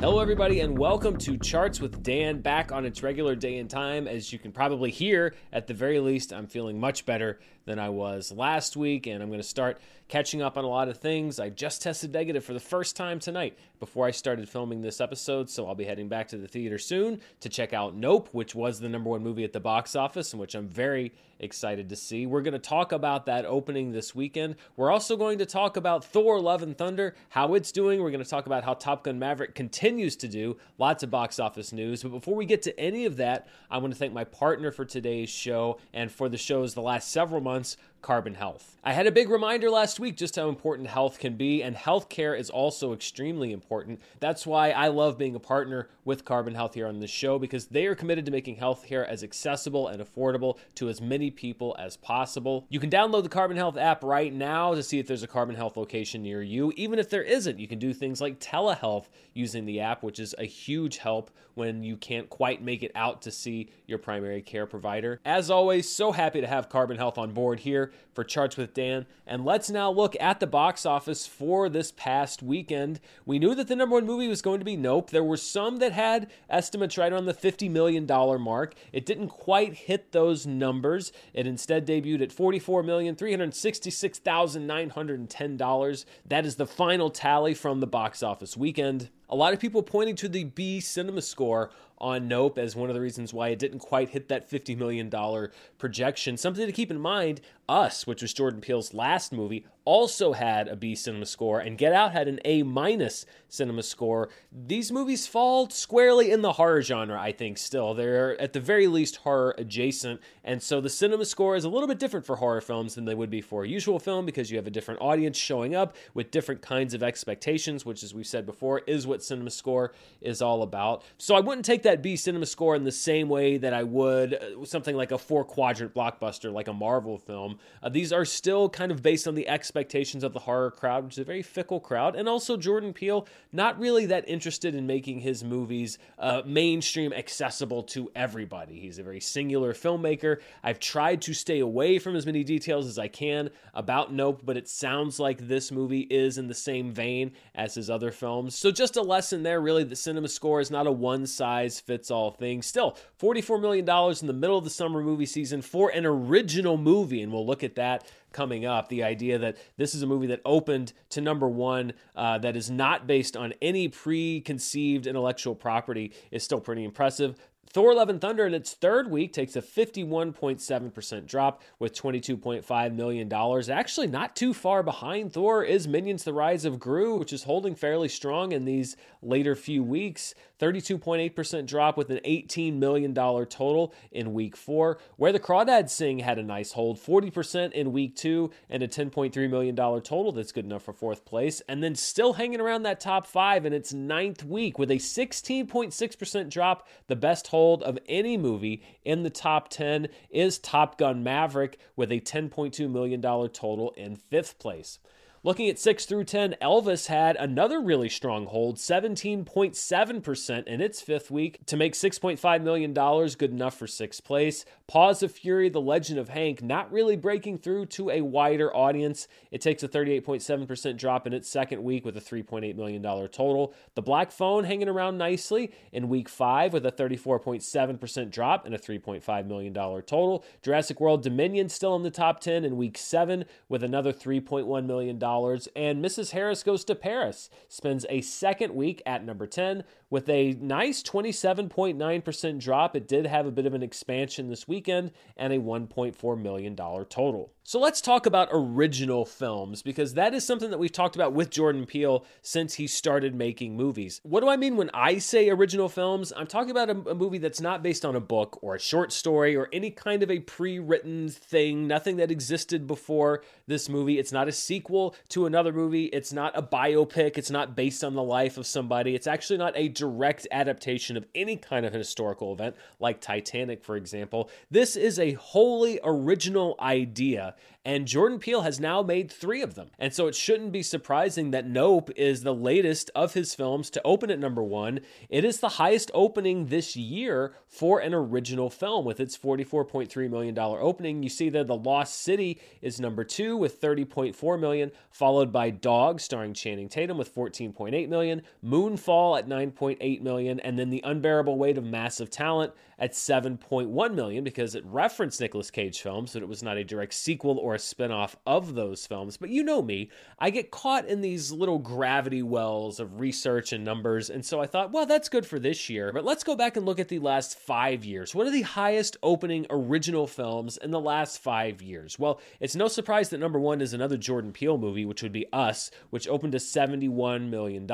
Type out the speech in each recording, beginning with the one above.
Hello, everybody, and welcome to Charts with Dan back on its regular day and time. As you can probably hear, at the very least, I'm feeling much better than I was last week, and I'm going to start catching up on a lot of things. I just tested negative for the first time tonight before I started filming this episode, so I'll be heading back to the theater soon to check out Nope, which was the number one movie at the box office, and which I'm very excited to see. We're going to talk about that opening this weekend. We're also going to talk about Thor Love and Thunder, how it's doing. We're going to talk about how Top Gun Maverick continues to do. Lots of box office news. But before we get to any of that, I want to thank my partner for today's show and for the shows the last several months. Once. Carbon Health. I had a big reminder last week just how important health can be, and healthcare is also extremely important. That's why I love being a partner with Carbon Health here on this show because they are committed to making healthcare as accessible and affordable to as many people as possible. You can download the Carbon Health app right now to see if there's a Carbon Health location near you. Even if there isn't, you can do things like telehealth using the app, which is a huge help when you can't quite make it out to see your primary care provider. As always, so happy to have Carbon Health on board here for Charts with Dan. And let's now look at the box office for this past weekend. We knew that the number one movie was going to be Nope. There were some that had estimates right around the $50 million mark. It didn't quite hit those numbers. It instead debuted at $44,366,910. That is the final tally from the box office weekend. A lot of people pointing to the B cinema score on Nope as one of the reasons why it didn't quite hit that $50 million projection. Something to keep in mind Us, which was Jordan Peele's last movie, also had a B cinema score, and Get Out had an A minus cinema score. These movies fall squarely in the horror genre, I think, still. They're at the very least horror adjacent, and so the cinema score is a little bit different for horror films than they would be for a usual film because you have a different audience showing up with different kinds of expectations, which, as we've said before, is what cinema score is all about. So I wouldn't take that B cinema score in the same way that I would uh, something like a four quadrant blockbuster like a Marvel film. Uh, these are still kind of based on the expectations of the horror crowd, which is a very fickle crowd, and also Jordan Peele, not really that interested in making his movies uh, mainstream accessible to everybody. He's a very singular filmmaker. I've tried to stay away from as many details as I can about Nope, but it sounds like this movie is in the same vein as his other films. So just a lesson there, really. The cinema score is not a one size fits all thing. Still, $44 million in the middle of the summer movie season for an original movie, and we'll look at that coming up. The idea that this is a movie that opened to number one, uh, that is not based on any preconceived intellectual property, is still pretty impressive. Thor Love and Thunder in its third week takes a 51.7% drop with $22.5 million. Actually, not too far behind Thor is Minions The Rise of Gru, which is holding fairly strong in these later few weeks. 32.8% drop with an $18 million total in week four. Where the Crawdads Sing had a nice hold, 40% in week two and a $10.3 million total. That's good enough for fourth place. And then still hanging around that top five in its ninth week with a 16.6% drop, the best hold of any movie in the top 10 is Top Gun Maverick with a $10.2 million total in fifth place. Looking at 6 through 10, Elvis had another really strong hold, 17.7% in its fifth week to make $6.5 million, good enough for sixth place. Paws of Fury, The Legend of Hank, not really breaking through to a wider audience. It takes a 38.7% drop in its second week with a $3.8 million total. The Black Phone hanging around nicely in week five with a 34.7% drop and a $3.5 million total. Jurassic World Dominion still in the top 10 in week seven with another $3.1 million and Mrs. Harris Goes to Paris spends a second week at number 10 with a nice 27.9% drop. It did have a bit of an expansion this weekend and a $1.4 million total. So let's talk about original films because that is something that we've talked about with Jordan Peele since he started making movies. What do I mean when I say original films? I'm talking about a, a movie that's not based on a book or a short story or any kind of a pre written thing, nothing that existed before this movie. It's not a sequel to another movie, it's not a biopic, it's not based on the life of somebody, it's actually not a direct adaptation of any kind of historical event like Titanic, for example. This is a wholly original idea and Jordan Peele has now made three of them. And so it shouldn't be surprising that Nope is the latest of his films to open at number one. It is the highest opening this year for an original film with its $44.3 million opening. You see there The Lost City is number two with 30.4 million, followed by Dog starring Channing Tatum with 14.8 million, Moonfall at 9.8 million, and then The Unbearable Weight of Massive Talent at 7.1 million because it referenced Nicolas Cage films, but it was not a direct sequel or a spin-off of those films. But you know me, I get caught in these little gravity wells of research and numbers, and so I thought, well, that's good for this year. But let's go back and look at the last five years. What are the highest opening original films in the last five years? Well, it's no surprise that number one is another Jordan Peele movie, which would be Us, which opened to $71 million,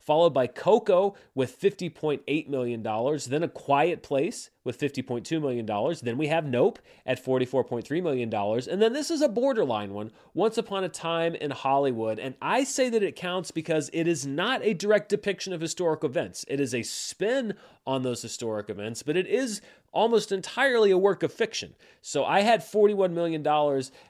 followed by Coco with $50.8 million, then A Quiet Place with $50.2 million. Then we have Nope at $44.3 million. And then this is a borderline one, Once Upon a Time in Hollywood. And I say that it counts because it is not a direct depiction of historic events, it is a spin on those historic events, but it is almost entirely a work of fiction. So I had $41 million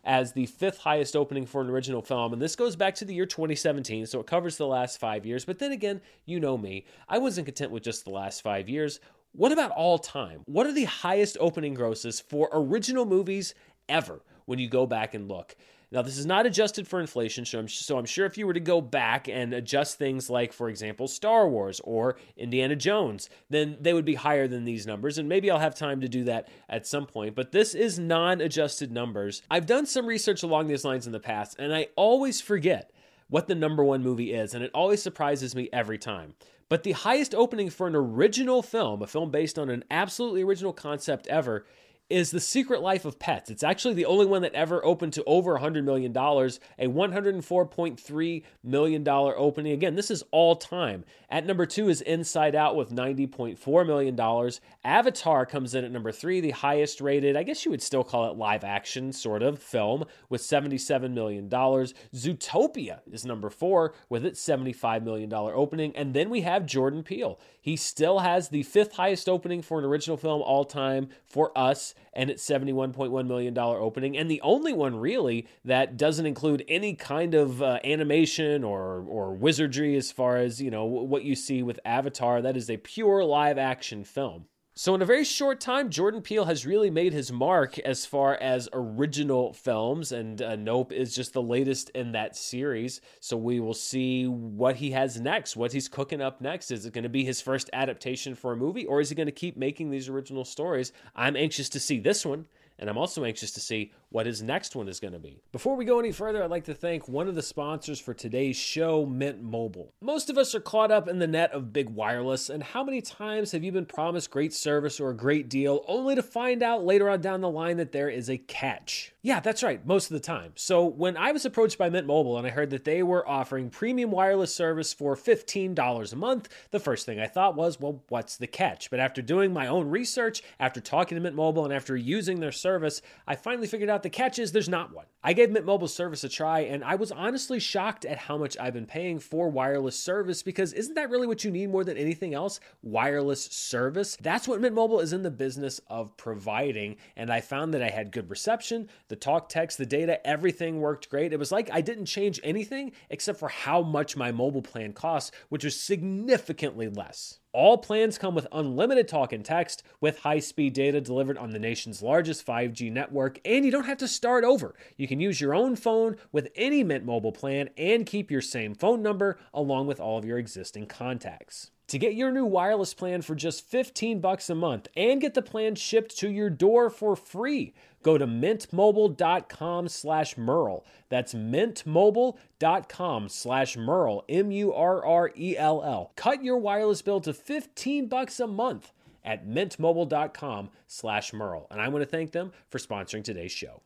as the fifth highest opening for an original film. And this goes back to the year 2017, so it covers the last five years. But then again, you know me, I wasn't content with just the last five years. What about all time? What are the highest opening grosses for original movies ever when you go back and look? Now, this is not adjusted for inflation, so I'm, so I'm, sure if you were to go back and adjust things like, for example, Star Wars or Indiana Jones, then they would be higher than these numbers. And maybe I'll have time to do that at some point. But this is non adjusted numbers. I've done some research along these lines in the past, and I always forget what the number one movie is, and it always surprises me every time. But the highest opening for an original film, a film based on an absolutely original concept ever, is The Secret Life of Pets. It's actually the only one that ever opened to over $100 million, a $104.3 million opening. Again, this is all time. At number two is Inside Out with $90.4 million. Avatar comes in at number three, the highest rated, I guess you would still call it live action sort of film, with $77 million. Zootopia is number four with its $75 million opening. And then we have Jordan Peele. He still has the fifth highest opening for an original film all time for us and its $71.1 million opening, and the only one really that doesn't include any kind of uh, animation or, or wizardry as far as, you know, what you see with Avatar. That is a pure live action film. So, in a very short time, Jordan Peele has really made his mark as far as original films, and uh, Nope is just the latest in that series. So, we will see what he has next, what he's cooking up next. Is it going to be his first adaptation for a movie, or is he going to keep making these original stories? I'm anxious to see this one. And I'm also anxious to see what his next one is going to be. Before we go any further, I'd like to thank one of the sponsors for today's show, Mint Mobile. Most of us are caught up in the net of big wireless, and how many times have you been promised great service or a great deal only to find out later on down the line that there is a catch? Yeah, that's right, most of the time. So when I was approached by Mint Mobile and I heard that they were offering premium wireless service for $15 a month, the first thing I thought was, well, what's the catch? But after doing my own research, after talking to Mint Mobile, and after using their service, I finally figured out the catch is there's not one. I gave Mint Mobile service a try, and I was honestly shocked at how much I've been paying for wireless service because isn't that really what you need more than anything else? Wireless service. That's what Mint Mobile is in the business of providing, and I found that I had good reception, the talk, text, the data, everything worked great. It was like I didn't change anything except for how much my mobile plan costs, which was significantly less. All plans come with unlimited talk and text with high speed data delivered on the nation's largest 5G network, and you don't have to start over. You can use your own phone with any Mint Mobile plan and keep your same phone number along with all of your existing contacts. To get your new wireless plan for just 15 bucks a month and get the plan shipped to your door for free, go to mintmobile.com slash Murrell. That's mintmobile.com slash Murrell, M-U-R-R-E-L-L. Cut your wireless bill to 15 bucks a month at mintmobile.com slash Murrell. And I want to thank them for sponsoring today's show.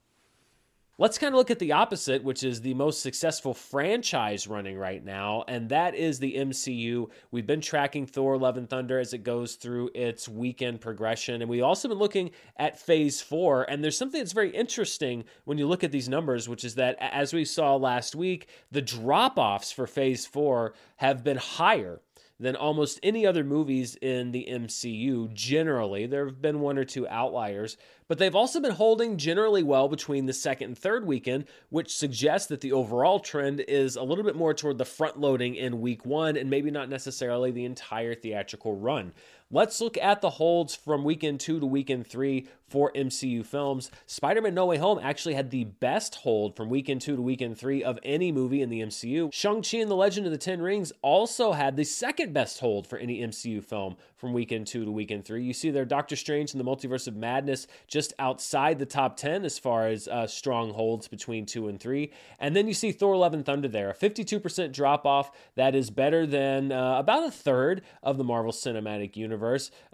Let's kind of look at the opposite, which is the most successful franchise running right now, and that is the MCU. We've been tracking Thor Love and Thunder as it goes through its weekend progression, and we've also been looking at Phase 4. And there's something that's very interesting when you look at these numbers, which is that as we saw last week, the drop offs for Phase 4 have been higher than almost any other movies in the MCU generally. There have been one or two outliers, but they've also been holding generally well between the second and third weekend, which suggests that the overall trend is a little bit more toward the front loading in week one and maybe not necessarily the entire theatrical run. Let's look at the holds from weekend two to weekend three for MCU films. Spider Man No Way Home actually had the best hold from weekend two to weekend three of any movie in the MCU. Shang-Chi and the Legend of the Ten Rings also had the second best hold for any MCU film from weekend two to weekend three. You see there Doctor Strange and the Multiverse of Madness just outside the top 10 as far as uh, strong holds between two and three. And then you see Thor Love and Thunder there, a 52% drop off. That is better than uh, about a third of the Marvel Cinematic Universe.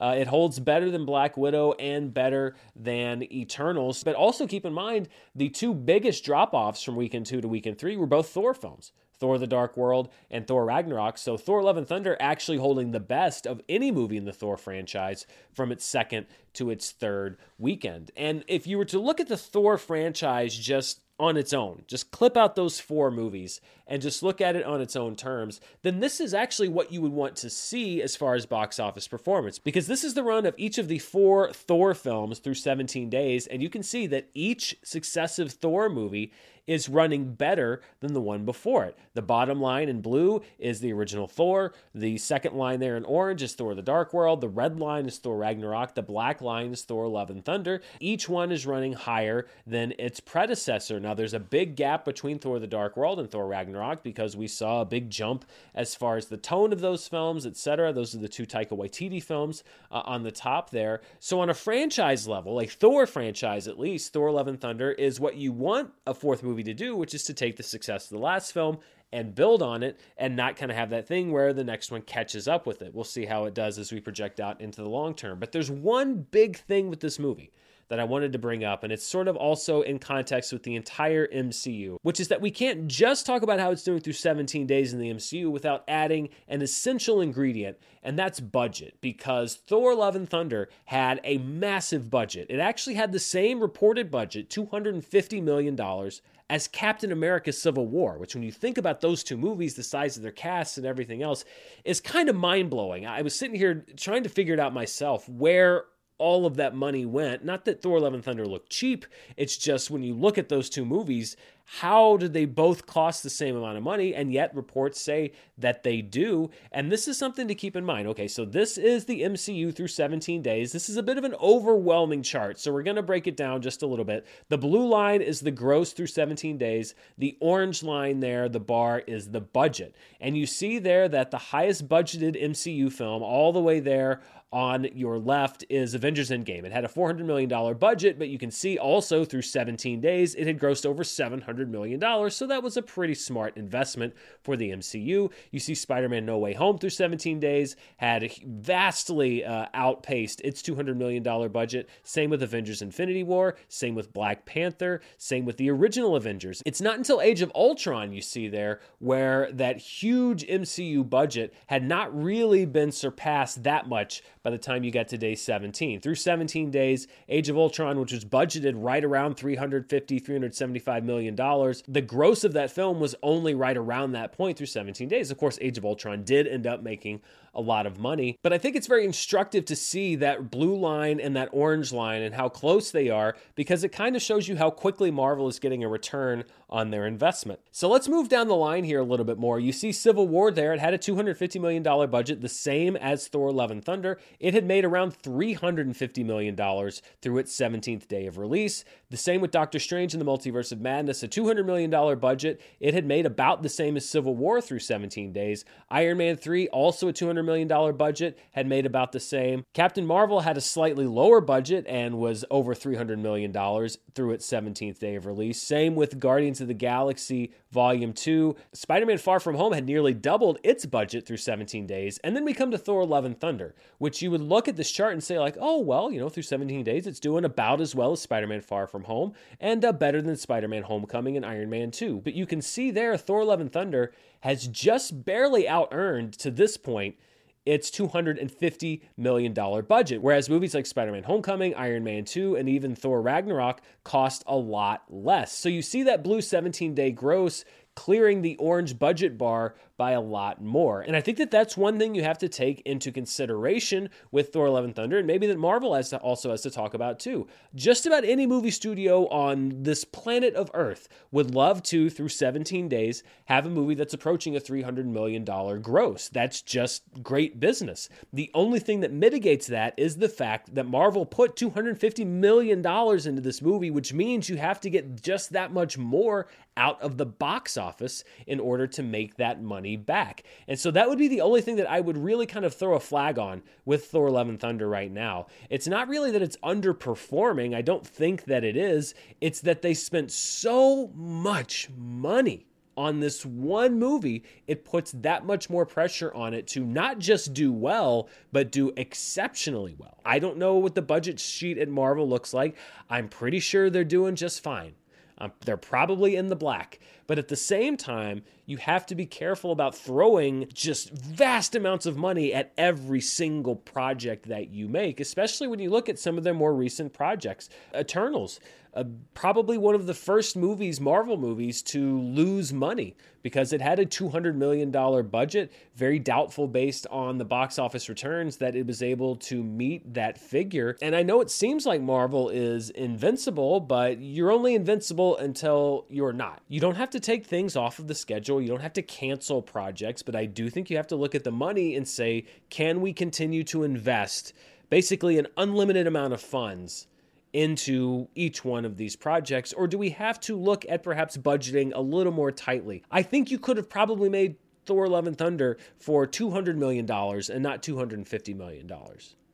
Uh, it holds better than Black Widow and better than Eternals. But also keep in mind the two biggest drop offs from weekend two to weekend three were both Thor films. Thor the Dark World, and Thor Ragnarok. So Thor Love and Thunder actually holding the best of any movie in the Thor franchise from its second to its third weekend. And if you were to look at the Thor franchise just on its own, just clip out those four movies and just look at it on its own terms, then this is actually what you would want to see as far as box office performance. Because this is the run of each of the four Thor films through 17 days, and you can see that each successive Thor movie is running better than the one before it. The bottom line in blue is the original Thor. The second line there in orange is Thor the Dark World. The red line is Thor Ragnarok. The black line is Thor Love and Thunder. Each one is running higher than its predecessor. Now, there's a big gap between Thor the Dark World and Thor Ragnarok because we saw a big jump as far as the tone of those films, etc. Those are the two Taika Waititi films uh, on the top there. So on a franchise level, like Thor franchise at least, Thor: Love and Thunder is what you want a fourth movie to do, which is to take the success of the last film and build on it and not kind of have that thing where the next one catches up with it. We'll see how it does as we project out into the long term. But there's one big thing with this movie that I wanted to bring up, and it's sort of also in context with the entire MCU, which is that we can't just talk about how it's doing through 17 days in the MCU without adding an essential ingredient, and that's budget, because Thor Love and Thunder had a massive budget. It actually had the same reported budget, $250 million, as Captain America Civil War, which, when you think about those two movies, the size of their casts and everything else, is kind of mind blowing. I was sitting here trying to figure it out myself where all of that money went. Not that Thor Love and Thunder looked cheap, it's just when you look at those two movies, how did they both cost the same amount of money? And yet reports say that they do. And this is something to keep in mind. Okay, so this is the MCU through 17 days. This is a bit of an overwhelming chart. So we're going to break it down just a little bit. The blue line is the gross through 17 days. The orange line there, the bar, is the budget. And you see there that the highest budgeted MCU film, all the way there on your left is Avengers Endgame. It had a $400 million budget, but you can see also through 17 days it had grossed over $700 million. So that was a pretty smart investment for the MCU. You see Spider Man No Way Home through 17 days had vastly uh, outpaced its $200 million budget. Same with Avengers Infinity War, same with Black Panther, same with the original Avengers. It's not until Age of Ultron you see there where that huge MCU budget had not really been surpassed that much by the time you get to day 17. Through 17 days, Age of Ultron, which was budgeted right around 350, 375 million dollars, the gross of that film was only right around that point through 17 days. Of course, Age of Ultron did end up making a lot of money. But I think it's very instructive to see that blue line and that orange line and how close they are because it kind of shows you how quickly Marvel is getting a return on their investment. So let's move down the line here a little bit more. You see Civil War there, it had a $250 million budget, the same as Thor Love and Thunder. It had made around $350 million through its 17th day of release. The same with Doctor Strange in the Multiverse of Madness, a $200 million budget. It had made about the same as Civil War through 17 days. Iron Man 3, also a $200 million budget, had made about the same. Captain Marvel had a slightly lower budget and was over $300 million through its 17th day of release. Same with Guardians of the Galaxy Volume 2. Spider Man Far From Home had nearly doubled its budget through 17 days. And then we come to Thor Love and Thunder, which you would look at this chart and say, like, oh, well, you know, through 17 days, it's doing about as well as Spider Man Far From Home and uh, better than Spider Man Homecoming and Iron Man 2. But you can see there, Thor Love and Thunder has just barely out earned to this point its $250 million budget. Whereas movies like Spider Man Homecoming, Iron Man 2, and even Thor Ragnarok cost a lot less. So you see that blue 17 day gross clearing the orange budget bar by a lot more. And I think that that's one thing you have to take into consideration with Thor Love and Thunder, and maybe that Marvel has to, also has to talk about too. Just about any movie studio on this planet of Earth would love to, through 17 days, have a movie that's approaching a $300 million gross. That's just great business. The only thing that mitigates that is the fact that Marvel put $250 million into this movie, which means you have to get just that much more out of the box office in order to make that money back. And so that would be the only thing that I would really kind of throw a flag on with Thor Love and Thunder right now. It's not really that it's underperforming. I don't think that it is. It's that they spent so much money on this one movie, it puts that much more pressure on it to not just do well, but do exceptionally well. I don't know what the budget sheet at Marvel looks like. I'm pretty sure they're doing just fine. Um, they're probably in the black. But at the same time, you have to be careful about throwing just vast amounts of money at every single project that you make, especially when you look at some of their more recent projects. Eternals, uh, probably one of the first movies, Marvel movies, to lose money because it had a $200 million budget. Very doubtful based on the box office returns that it was able to meet that figure. And I know it seems like Marvel is invincible, but you're only invincible until you're not. You don't have to take things off of the schedule, you don't have to cancel projects, but I do think you have to look at the money and say, can we continue to invest basically an unlimited amount of funds? into each one of these projects? Or do we have to look at perhaps budgeting a little more tightly? I think you could have probably made Thor Love and Thunder for $200 million and not $250 million.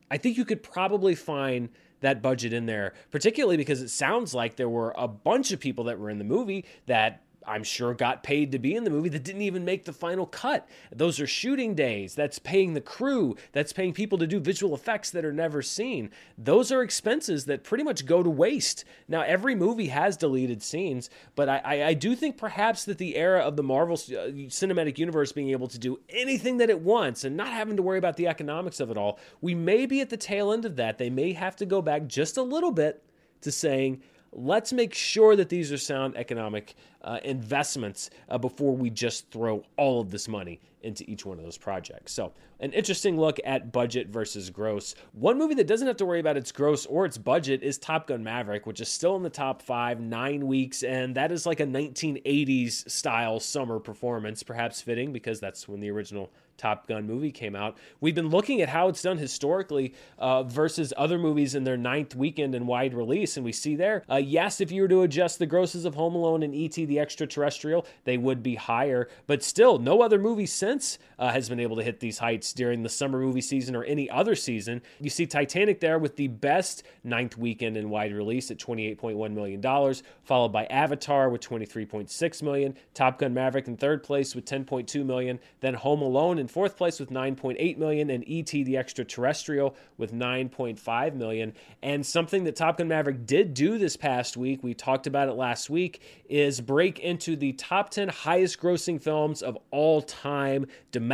I think you could probably find that budget in there, particularly because it sounds like there were a bunch of people that were in the movie that I'm sure got paid to be in the movie that didn't even make the final cut. Those are shooting days. That's paying the crew. That's paying people to do visual effects that are never seen. Those are expenses that pretty much go to waste. Now, every movie has deleted scenes, but I, I, I do think perhaps that the era of the Marvel uh, Cinematic Universe being able to do anything that it wants and not having to worry about the economics of it all, we may be at the tail end of that. They may have to go back just a little bit to saying, let's make sure that these are sound economic uh, investments uh, before we just throw all of this money into each one of those projects. So, an interesting look at budget versus gross. One movie that doesn't have to worry about its gross or its budget is Top Gun Maverick, which is still in the top five, nine weeks, and that is like a 1980s style summer performance, perhaps fitting because that's when the original Top Gun movie came out. We've been looking at how it's done historically uh, versus other movies in their ninth weekend and wide release, and we see there, uh, yes, if you were to adjust the grosses of Home Alone and E.T. the Extraterrestrial, they would be higher, but still, no other movie since uh, has been able to hit these heights during the summer movie season or any other season. You see Titanic there with the best ninth weekend and wide release at $28.1 million, followed by Avatar with 23.6 million, Top Gun Maverick in third place with 10.2 million, then Home Alone in fourth place with 9.8 million, and ET the Extraterrestrial with 9.5 million. And something that Top Gun Maverick did do this past week, we talked about it last week, is break into the top 10 highest grossing films of all time domestically.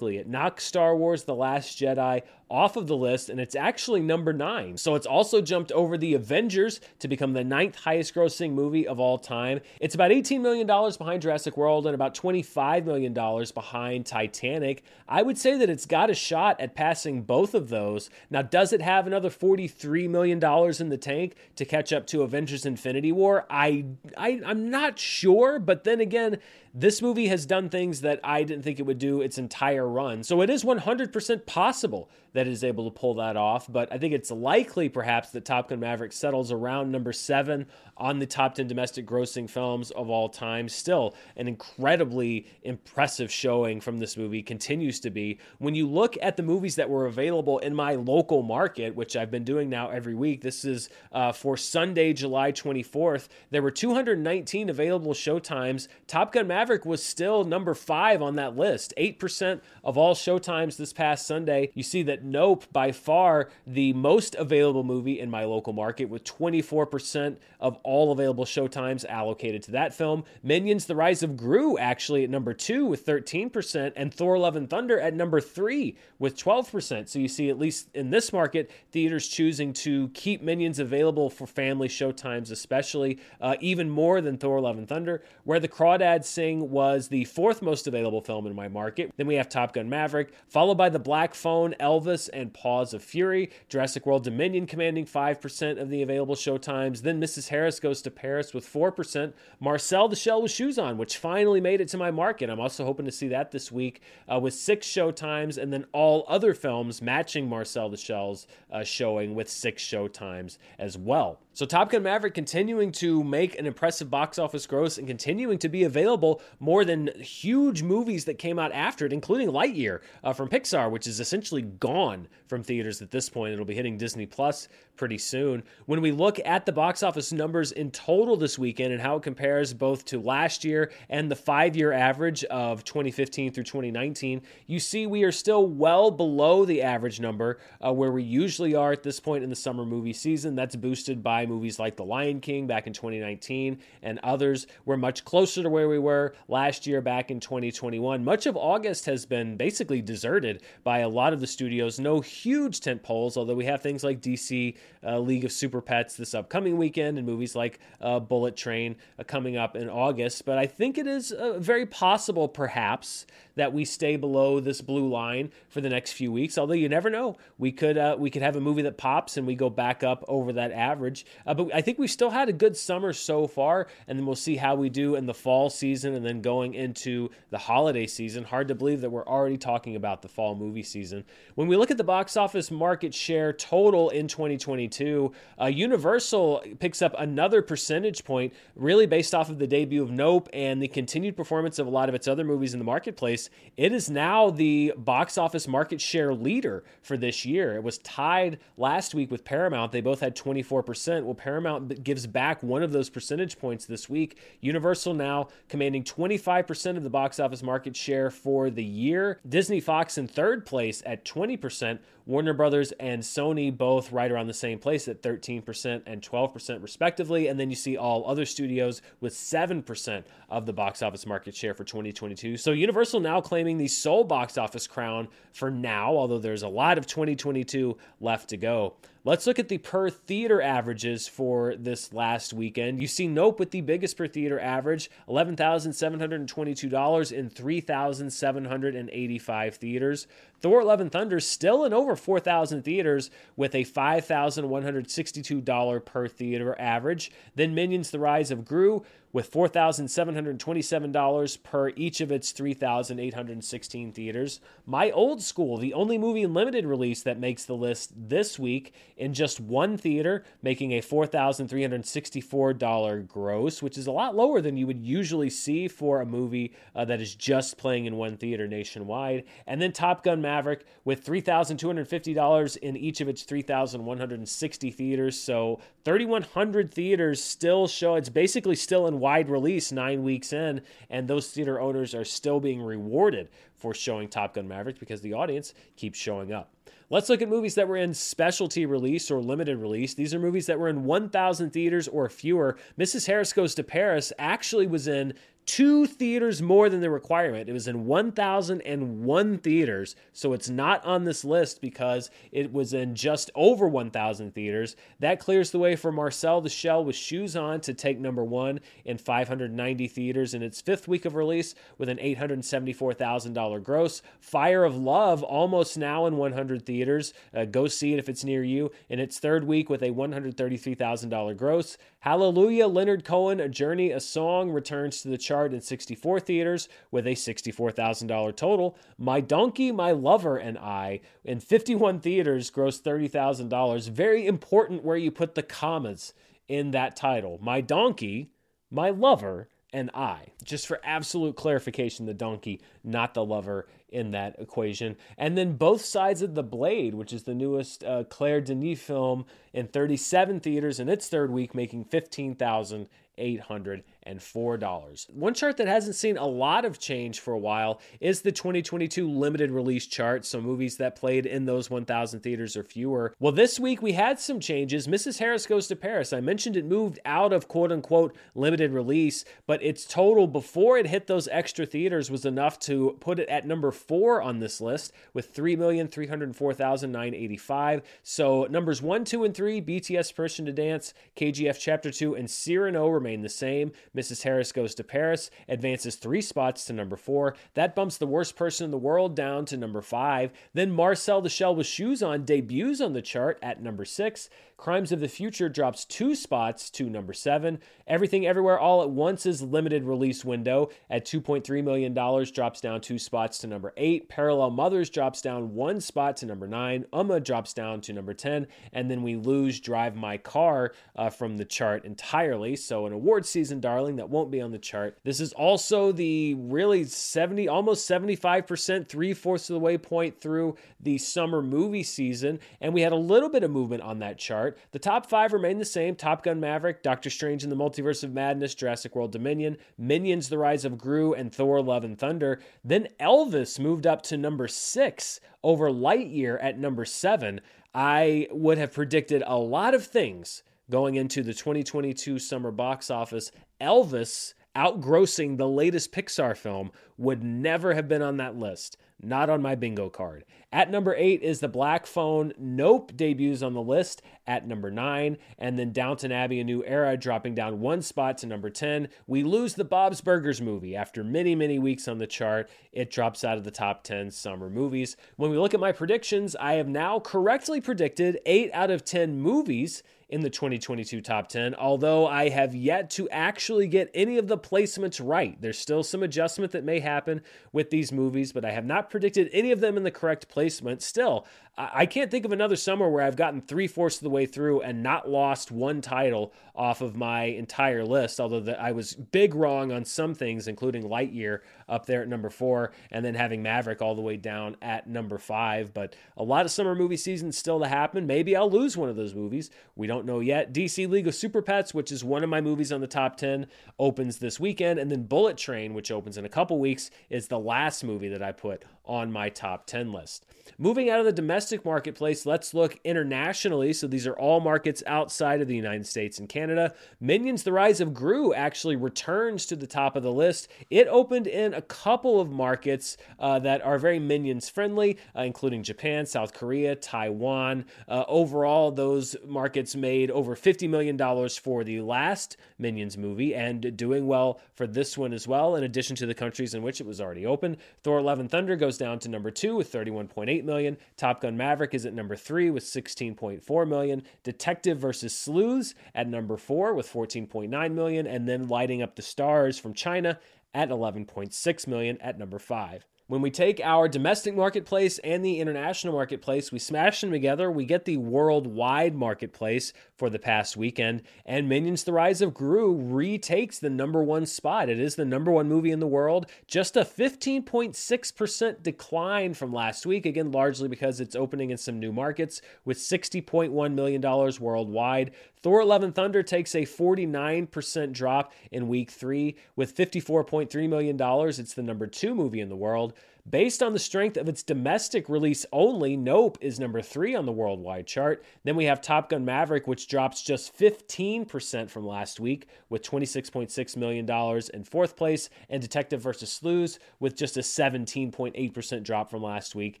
It knocked Star Wars The Last Jedi off of the list, and it's actually number nine. So it's also jumped over the Avengers to become the ninth highest grossing movie of all time. It's about $18 million behind Jurassic World and about $25 million behind Titanic. I would say that it's got a shot at passing both of those. Now, does it have another $43 million in the tank to catch up to Avengers Infinity War? I, I I'm not sure, but then again, this movie has done things that I didn't think it would do its entire run. So it is 100% possible that is able to pull that off, but I think it's likely perhaps that Top Gun Maverick settles around number seven on the top 10 domestic grossing films of all time. Still, an incredibly impressive showing from this movie continues to be. When you look at the movies that were available in my local market, which I've been doing now every week, this is uh, for Sunday, July 24th, there were 219 available showtimes. Top Gun Maverick was still number five on that list, 8% of all showtimes this past Sunday. You see that Nope, by far the most available movie in my local market, with 24% of all available showtimes allocated to that film. Minions The Rise of Gru, actually, at number two with 13%, and Thor Love and Thunder at number three with 12%. So you see, at least in this market, theaters choosing to keep Minions available for family showtimes, especially, uh, even more than Thor Love and Thunder, where The Crawdads Sing was the fourth most available film in my market. Then we have Top Gun Maverick, followed by The Black Phone, Elvis, and Paws of Fury. Jurassic World Dominion commanding 5% of the available showtimes. Then Mrs. Harris Goes to Paris with 4%. Marcel the Shell with Shoes On, which finally made it to my market. I'm also hoping to see that this week uh, with six showtimes and then all other films matching Marcel the Shell's uh, showing with six showtimes as well. So Top Gun Maverick continuing to make an impressive box office gross and continuing to be available more than huge movies that came out after it, including Lightyear uh, from Pixar, which is essentially gone from theaters at this point. It'll be hitting Disney Plus pretty soon. When we look at the box office numbers in total this weekend and how it compares both to last year and the five year average of 2015 through 2019, you see we are still well below the average number uh, where we usually are at this point in the summer movie season. That's boosted by movies like The Lion King back in 2019 and others. We're much closer to where we were last year back in 2021. Much of August has been basically deserted by a lot of the studios. No huge tent poles, although we have things like DC uh, League of Super Pets this upcoming weekend and movies like uh, Bullet Train uh, coming up in August. But I think it is uh, very possible, perhaps, that we stay below this blue line for the next few weeks. Although you never know, we could uh, we could have a movie that pops and we go back up over that average. Uh, but I think we've still had a good summer so far, and then we'll see how we do in the fall season and then going into the holiday season. Hard to believe that we're already talking about the fall movie season. When we look at the box office market share total in 2022, uh, Universal picks up another percentage point, really based off of the debut of Nope and the continued performance of a lot of its other movies in the marketplace. It is now the box office market share leader for this year. It was tied last week with Paramount. They both had 24%. Well, Paramount gives back one of those percentage points this week. Universal now commanding 25% of the box office market share for the year. Disney Fox in third place at 20%. Warner Brothers and Sony both right around the same place at 13% and 12% respectively. And then you see all other studios with 7% of the box office market share for 2022. So Universal now claiming the sole box office crown for now, although there's a lot of 2022 left to go. Let's look at the per theater averages for this last weekend. You see Nope with the biggest per theater average, $11,722 in 3,785 theaters. Thor Love and Thunder is still in over 4,000 theaters with a $5,162 per theater average. Then Minions The Rise of Gru with $4,727 per each of its 3,816 theaters. My Old School, the only movie in limited release that makes the list this week in just one theater, making a $4,364 gross, which is a lot lower than you would usually see for a movie uh, that is just playing in one theater nationwide. And then Top Gun Maverick with $3,250 in each of its 3,160 theaters. So 3,100 theaters still show it's basically still in wide release nine weeks in, and those theater owners are still being rewarded for showing Top Gun Maverick because the audience keeps showing up. Let's look at movies that were in specialty release or limited release. These are movies that were in 1,000 theaters or fewer. Mrs. Harris Goes to Paris actually was in two theaters more than the requirement. It was in 1,001 theaters, so it's not on this list because it was in just over 1,000 theaters. That clears the way for Marcel the Shell with Shoes On to take number one in 590 theaters in its fifth week of release with an $874,000 gross. Fire of Love almost now in 100 theaters. Uh, go see it if it's near you. In its third week with a $133,000 gross. Hallelujah, Leonard Cohen, A Journey, A Song returns to the chart in 64 theaters with a $64,000 total. My Donkey, My Lover, and I in 51 theaters grossed $30,000. Very important where you put the commas in that title. My Donkey, My Lover, and I. Just for absolute clarification, the donkey, not the lover in that equation. And then both sides of the blade, which is the newest uh, Claire Denis film in 37 theaters in its third week, making 15,800 $4. One chart that hasn't seen a lot of change for a while is the 2022 limited release chart, so movies that played in those 1,000 theaters or fewer. Well, this week we had some changes. Mrs. Harris Goes to Paris. I mentioned it moved out of quote unquote limited release, but its total before it hit those extra theaters was enough to put it at number four on this list with 3,304,985. So numbers one, two, and three BTS Permission to Dance, KGF Chapter 2, and Cyrano remain the same. Mrs. Harris Goes to Paris advances three spots to number four. That bumps the worst person in the world down to number five. Then Marcel the Shell with Shoes On debuts on the chart at number six. Crimes of the Future drops two spots to number seven. Everything Everywhere All at Once's limited release window at $2.3 million drops down two spots to number eight. Parallel Mothers drops down one spot to number nine. Uma drops down to number 10. And then we lose Drive My Car uh, from the chart entirely. So, an award season darling that won't be on the chart. This is also the really 70, almost 75%, three fourths of the way point through the summer movie season. And we had a little bit of movement on that chart. The top five remain the same Top Gun Maverick, Doctor Strange in the Multiverse of Madness, Jurassic World Dominion, Minions The Rise of Gru, and Thor Love and Thunder. Then Elvis moved up to number six over Lightyear at number seven. I would have predicted a lot of things going into the 2022 summer box office. Elvis outgrossing the latest Pixar film would never have been on that list not on my bingo card. At number eight is the Black Phone. Nope debuts on the list at number nine. And then Downton Abbey, A New Era, dropping down one spot to number 10. We lose the Bob's Burgers movie. After many, many weeks on the chart, it drops out of the top 10 summer movies. When we look at my predictions, I have now correctly predicted eight out of 10 movies in the 2022 top 10, although I have yet to actually get any of the placements right. There's still some adjustment that may happen with these movies, but I have not predicted any of them in the correct placement. Still, I can't think of another summer where I've gotten three fourths of the way through and not lost one title off of my entire list. Although the, I was big wrong on some things, including Lightyear up there at number four, and then having Maverick all the way down at number five. But a lot of summer movie seasons still to happen. Maybe I'll lose one of those movies. We don't know yet. DC League of Super Pets, which is one of my movies on the top 10, opens this weekend. And then Bullet Train, which opens in a couple weeks, is the last movie that I put on my top 10 list. Moving out of the domestic marketplace, let's look internationally. So these are all markets outside of the United States and Canada. Minions The Rise of Gru actually returns to the top of the list. It opened in a couple of markets uh, that are very Minions friendly, uh, including Japan, South Korea, Taiwan. Uh, overall, those markets made over $50 million for the last Minions movie and doing well for this one as well, in addition to the countries in which it was already open. Thor Love and Thunder goes down to number two with 31.8 million. Top Gun Maverick is at number three with 16.4 million. Detective versus Sleuths at number four with 14.9 million. And then Lighting Up the Stars from China at 11.6 million at number five. When we take our domestic marketplace and the international marketplace, we smash them together, we get the worldwide marketplace for the past weekend, and Minions The Rise of Gru retakes the number one spot. It is the number one movie in the world, just a 15.6% decline from last week, again, largely because it's opening in some new markets with $60.1 million worldwide. Thor Love and Thunder takes a 49% drop in week three with $54.3 million. It's the number two movie in the world. Based on the strength of its domestic release only, Nope is number three on the worldwide chart. Then we have Top Gun Maverick, which drops just 15% from last week with $26.6 million in fourth place, and Detective vs. Sleuths with just a 17.8% drop from last week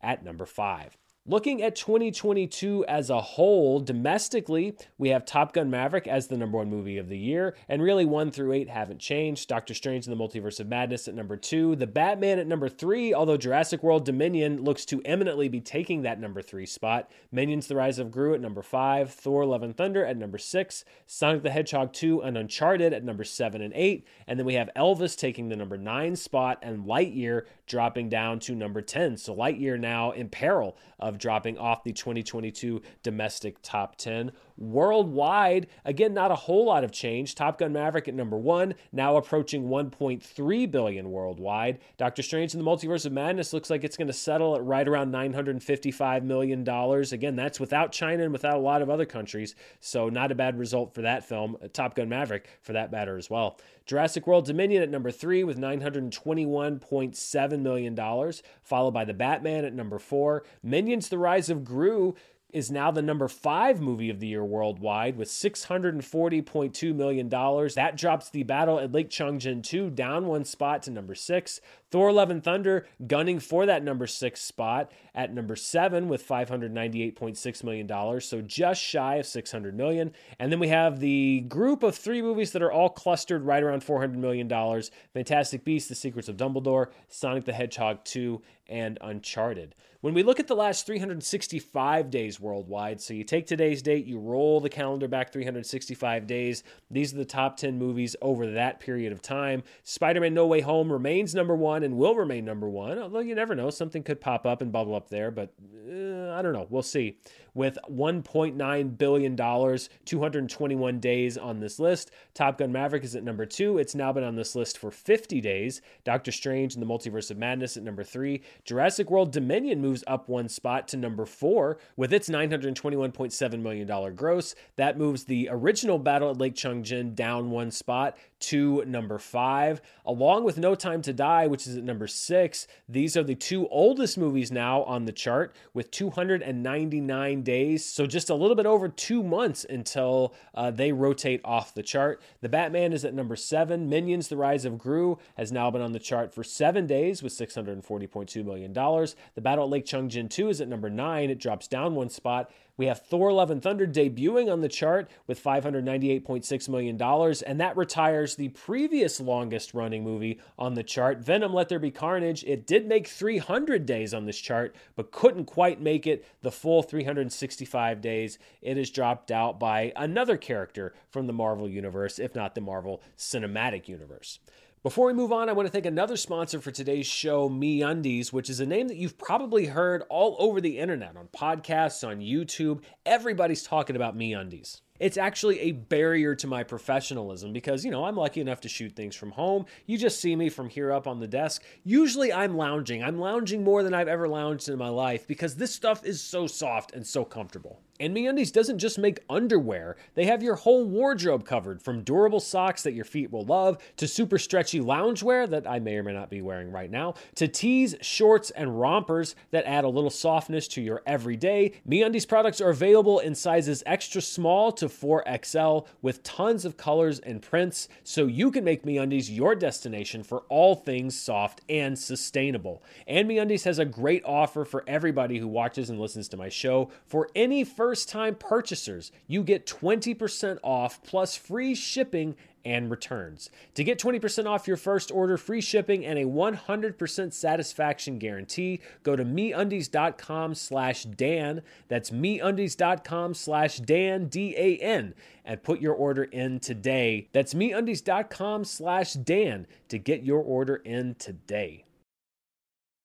at number five. Looking at 2022 as a whole, domestically, we have Top Gun Maverick as the number one movie of the year, and really one through eight haven't changed. Doctor Strange in the Multiverse of Madness at number two, The Batman at number three, although Jurassic World Dominion looks to eminently be taking that number three spot. Minions The Rise of Gru at number five, Thor Love and Thunder at number six, Sonic the Hedgehog 2 and Uncharted at number seven and eight, and then we have Elvis taking the number nine spot, and Lightyear dropping down to number 10. So Lightyear now in peril of dropping off the 2022 domestic top 10. Worldwide, again, not a whole lot of change. Top Gun Maverick at number one, now approaching 1.3 billion worldwide. Doctor Strange in the Multiverse of Madness looks like it's going to settle at right around 955 million dollars. Again, that's without China and without a lot of other countries, so not a bad result for that film. Top Gun Maverick, for that matter, as well. Jurassic World Dominion at number three with $921.7 million, followed by The Batman at number four. Minions The Rise of Gru is now the number five movie of the year worldwide with $640.2 million. That drops the Battle at Lake Changjin 2 down one spot to number six. Thor Love and Thunder gunning for that number six spot at number seven with $598.6 million, so just shy of 600 million. And then we have the group of three movies that are all clustered right around $400 million Fantastic Beasts, The Secrets of Dumbledore, Sonic the Hedgehog 2, and Uncharted. When we look at the last 365 days worldwide, so you take today's date, you roll the calendar back 365 days, these are the top 10 movies over that period of time. Spider Man No Way Home remains number one and will remain number one, although you never know, something could pop up and bubble up there, but uh, I don't know. We'll see with $1.9 billion, 221 days on this list. Top Gun Maverick is at number two. It's now been on this list for 50 days. Doctor Strange and the Multiverse of Madness at number three. Jurassic World Dominion moves up one spot to number four with its $921.7 million gross. That moves the original Battle at Lake Changjin down one spot to number five, along with No Time to Die, which is at number six. These are the two oldest movies now on the chart with 299 days. So just a little bit over two months until uh, they rotate off the chart. The Batman is at number seven. Minions The Rise of Gru has now been on the chart for seven days with $640.2 million. The Battle at Lake Changjin 2 is at number nine. It drops down one spot. We have Thor Love and Thunder debuting on the chart with $598.6 million, and that retires the previous longest running movie on the chart, Venom Let There Be Carnage. It did make 300 days on this chart, but couldn't quite make it the full 365 days. It is dropped out by another character from the Marvel Universe, if not the Marvel Cinematic Universe. Before we move on, I want to thank another sponsor for today's show, MeUndies, which is a name that you've probably heard all over the internet, on podcasts, on YouTube. Everybody's talking about MeUndies it's actually a barrier to my professionalism because, you know, I'm lucky enough to shoot things from home. You just see me from here up on the desk. Usually I'm lounging. I'm lounging more than I've ever lounged in my life because this stuff is so soft and so comfortable. And MeUndies doesn't just make underwear. They have your whole wardrobe covered from durable socks that your feet will love to super stretchy loungewear that I may or may not be wearing right now to tees, shorts, and rompers that add a little softness to your everyday. MeUndies products are available in sizes extra small to 4XL with tons of colors and prints so you can make MeUndies your destination for all things soft and sustainable. And MeUndies has a great offer for everybody who watches and listens to my show for any first first time purchasers, you get 20% off plus free shipping and returns. To get 20% off your first order, free shipping, and a 100% satisfaction guarantee, go to meundies.com slash Dan. That's meundies.com slash Dan, D-A-N, and put your order in today. That's meundies.com slash Dan to get your order in today.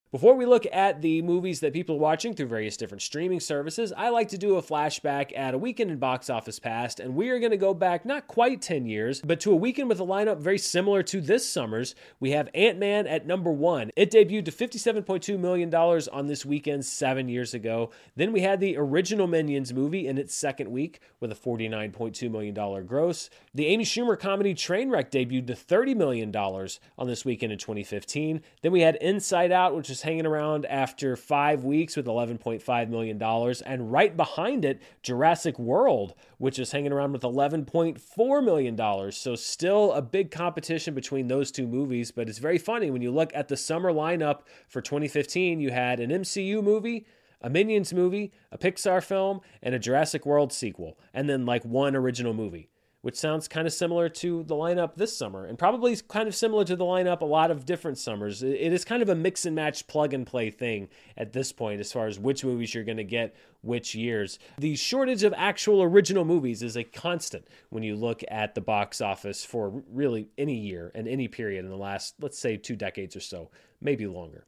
Before we look at the movies that people are watching through various different streaming services, I like to do a flashback at a weekend in box office past, and we are going to go back not quite 10 years, but to a weekend with a lineup very similar to this summer's. We have Ant Man at number one. It debuted to $57.2 million on this weekend seven years ago. Then we had the original Minions movie in its second week with a $49.2 million gross. The Amy Schumer comedy Trainwreck debuted to $30 million on this weekend in 2015. Then we had Inside Out, which is is hanging around after five weeks with $11.5 million. And right behind it, Jurassic World, which is hanging around with $11.4 million. So still a big competition between those two movies. But it's very funny when you look at the summer lineup for 2015, you had an MCU movie a Minions movie, a Pixar film, and a Jurassic World sequel, and then like one original movie which sounds kind of similar to the lineup this summer and probably kind of similar to the lineup a lot of different summers. It is kind of a mix and match plug and play thing at this point as far as which movies you're going to get which years. The shortage of actual original movies is a constant when you look at the box office for really any year and any period in the last, let's say, two decades or so, maybe longer.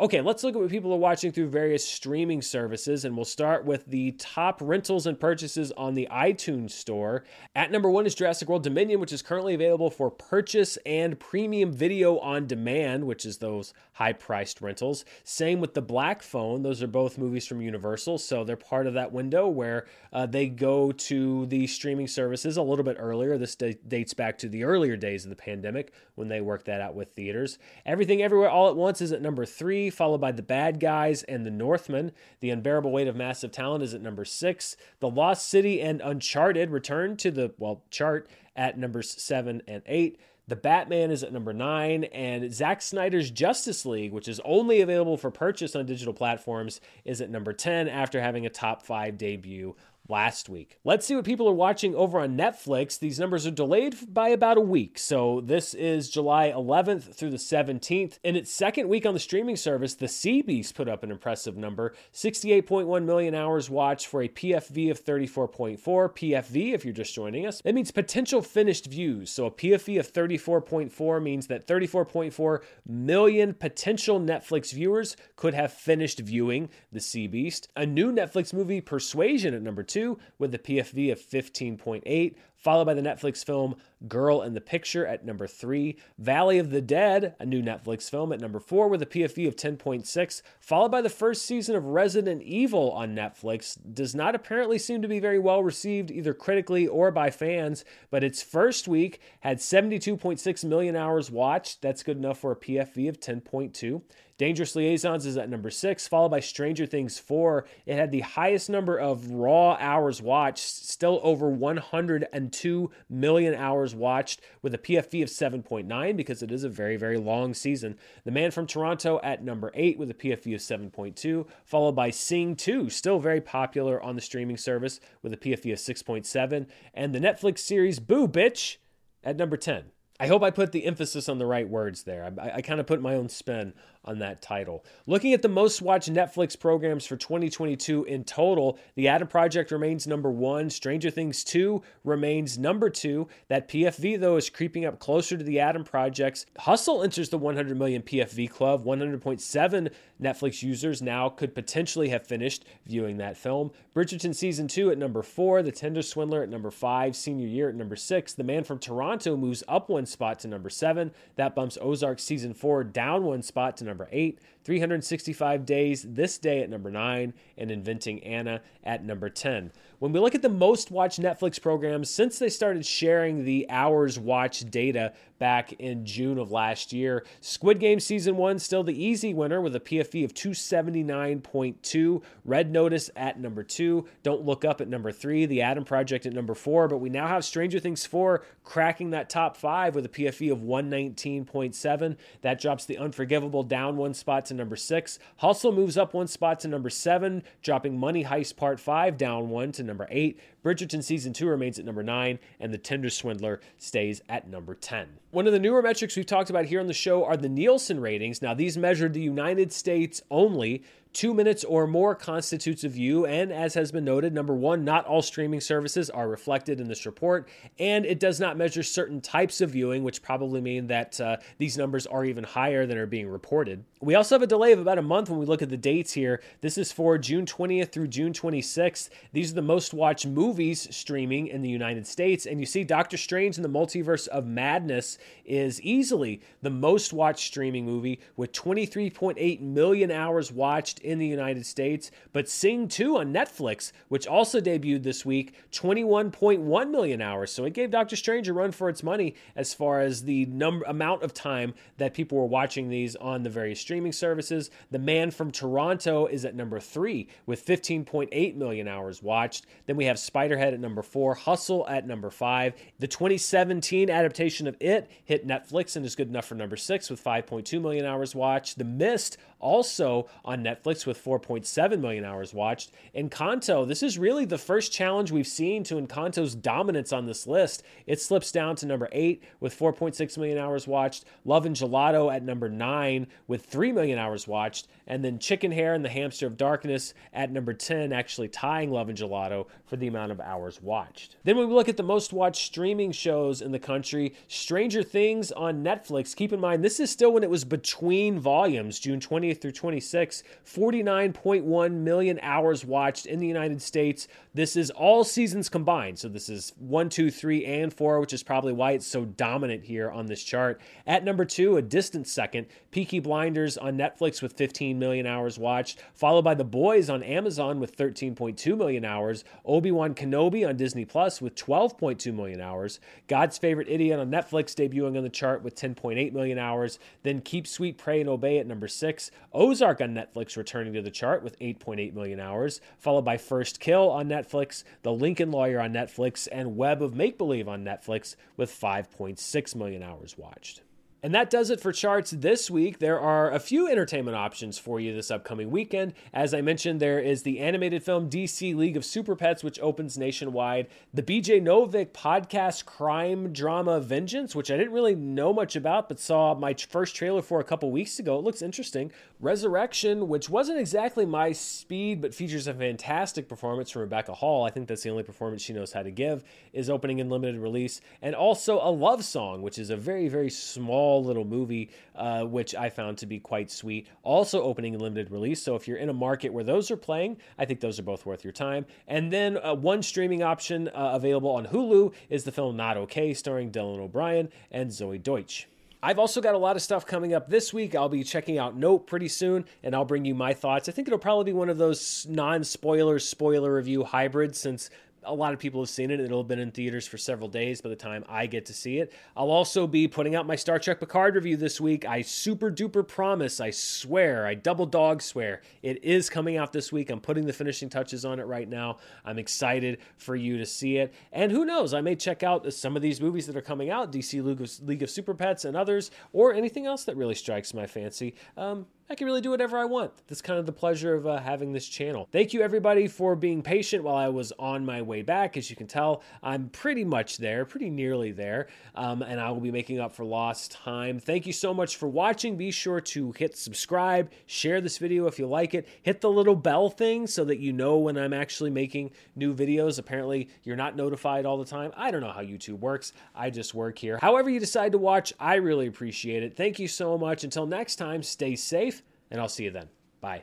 Okay, let's look at what people are watching through various streaming services, and we'll start with the top rentals and purchases on the iTunes Store. At number one is Jurassic World Dominion, which is currently available for purchase and premium video on demand, which is those high priced rentals. Same with The Black Phone, those are both movies from Universal, so they're part of that window where uh, they go to the streaming services a little bit earlier. This d- dates back to the earlier days of the pandemic when they worked that out with theaters. Everything Everywhere All at Once is at number three followed by The Bad Guys and The Northman. The Unbearable Weight of Massive Talent is at number six. The Lost City and Uncharted return to the, well, chart at numbers seven and eight. The Batman is at number nine, and Zack Snyder's Justice League, which is only available for purchase on digital platforms, is at number 10 after having a top five debut last week. Let's see what people are watching over on Netflix. These numbers are delayed by about a week. So this is July 11th through the 17th. In its second week on the streaming service, The Sea Beast put up an impressive number 68.1 million hours watched for a PFV of 34.4. PFV, if you're just joining us, that means potential finished views. So a PFV of 34.4 means that 34.4 million potential Netflix viewers could have finished viewing The Sea Beast. A new Netflix movie, Persuasion, at number two 2 with a PFV of 15.8, followed by the Netflix film Girl in the Picture at number 3, Valley of the Dead, a new Netflix film at number 4 with a PFV of 10.6, followed by the first season of Resident Evil on Netflix. Does not apparently seem to be very well received either critically or by fans, but its first week had 72.6 million hours watched. That's good enough for a PFV of 10.2. Dangerous Liaisons is at number six, followed by Stranger Things 4. It had the highest number of raw hours watched, still over 102 million hours watched, with a PFV of 7.9 because it is a very, very long season. The Man from Toronto at number eight with a PFV of 7.2, followed by Sing 2, still very popular on the streaming service with a PFV of 6.7, and the Netflix series Boo Bitch at number 10. I hope I put the emphasis on the right words there. I, I kind of put my own spin on that title. Looking at the most watched Netflix programs for 2022 in total, The Adam Project remains number one. Stranger Things 2 remains number two. That PFV, though, is creeping up closer to The Adam Project's. Hustle enters the 100 million PFV club. 100.7 Netflix users now could potentially have finished viewing that film. Bridgerton Season 2 at number four. The Tinder Swindler at number five. Senior Year at number six. The Man from Toronto moves up one spot to number seven. That bumps Ozark Season 4 down one spot to number number eight, 365 Days This Day at number nine, and Inventing Anna at number 10. When we look at the most watched Netflix programs since they started sharing the hours watched data back in June of last year. Squid Game Season 1 still the easy winner with a PFV of 279.2. Red Notice at number 2. Don't Look Up at number 3. The Adam Project at number 4. But we now have Stranger Things 4 cracking that top 5 with a PFV of 119.7. That drops The Unforgivable down one spot to number 6. Hustle moves up one spot to number 7, dropping Money Heist Part 5 down one to number 8. Bridgerton Season 2 remains at number 9. And The Tinder Swindler stays at number 10. One of the newer metrics we've talked about here on the show are the Nielsen ratings. Now, these measure the United States only. Two minutes or more constitutes a view, and as has been noted, number one, not all streaming services are reflected in this report, and it does not measure certain types of viewing, which probably mean that uh, these numbers are even higher than are being reported. We also have a delay of about a month when we look at the dates here. This is for June 20th through June 26th. These are the most watched movies streaming in the United States, and you see Doctor Strange in the Multiverse of Madness is easily the most watched streaming movie with 23.8 million hours watched in the United States. But Sing 2 on Netflix, which also debuted this week, 21.1 million hours. So it gave Doctor Strange a run for its money as far as the number amount of time that people were watching these on the various streaming services. The Man from Toronto is at number three with 15.8 million hours watched. Then we have Spiderhead at number four, Hustle at number five. The 2017 adaptation of It hit Netflix and is good enough for number six with 5.2 million hours watched. The Mist also on Netflix with 4.7 million hours watched. Encanto, this is really the first challenge we've seen to Encanto's dominance on this list. It slips down to number eight with 4.6 million hours watched. Love and Gelato at number nine with 3 million hours watched. And then Chickenhare and the Hamster of Darkness at number 10, actually tying Love and Gelato for the amount of hours watched. Then when we look at the most watched streaming shows in the country, Stranger Things on Netflix. Keep in mind, this is still when it was between volumes, June 20th through 26th, 49.1 million hours watched in the United States. This is all seasons combined. So this is one, two, three, and four, which is probably why it's so dominant here on this chart. At number two, a distant second, Peaky Blinders on Netflix with 15 million hours watched, followed by The Boys on Amazon with 13.2 million hours, Obi-Wan Kenobi on Disney Plus with 12.2 million hours, God's Favorite Idiot on Netflix debuting on the chart with 10.8 million hours, then Keep Sweet, Pray and Obey at number 6, Ozark on Netflix returning to the chart with 8.8 million hours, followed by First Kill on Netflix, The Lincoln Lawyer on Netflix, and Web of Make Believe on Netflix with 5.6 million hours watched. And that does it for charts this week. There are a few entertainment options for you this upcoming weekend. As I mentioned, there is the animated film DC League of Super Pets, which opens nationwide. The BJ Novak podcast crime drama Vengeance, which I didn't really know much about, but saw my first trailer for a couple weeks ago. It looks interesting. Resurrection, which wasn't exactly my speed, but features a fantastic performance from Rebecca Hall. I think that's the only performance she knows how to give, is opening in limited release. And also a love song, which is a very, very small small little movie, uh, which I found to be quite sweet. Also opening in limited release. So if you're in a market where those are playing, I think those are both worth your time. And then uh, one streaming option uh, available on Hulu is the film Not Okay, starring Dylan O'Brien and Zoey Deutch. I've also got a lot of stuff coming up this week. I'll be checking out Nope pretty soon, and I'll bring you my thoughts. I think it'll probably be one of those non spoiler, spoiler review hybrids since a lot of people have seen it. It'll have been in theaters for several days by the time I get to see it. I'll also be putting out my Star Trek Picard review this week. I super duper promise, I swear, I double dog swear, it is coming out this week. I'm putting the finishing touches on it right now. I'm excited for you to see it. And who knows, I may check out some of these movies that are coming out DC League of, League of Super Pets and others, or anything else that really strikes my fancy. Um, I can really do whatever I want. That's kind of the pleasure of uh, having this channel. Thank you, everybody, for being patient while I was on my way back. As you can tell, I'm pretty much there, pretty nearly there, um, and I will be making up for lost time. Thank you so much for watching. Be sure to hit subscribe, share this video if you like it, hit the little bell thing so that you know when I'm actually making new videos. Apparently, you're not notified all the time. I don't know how YouTube works. I just work here. However, you decide to watch, I really appreciate it. Thank you so much. Until next time, stay safe and I'll see you then. Bye.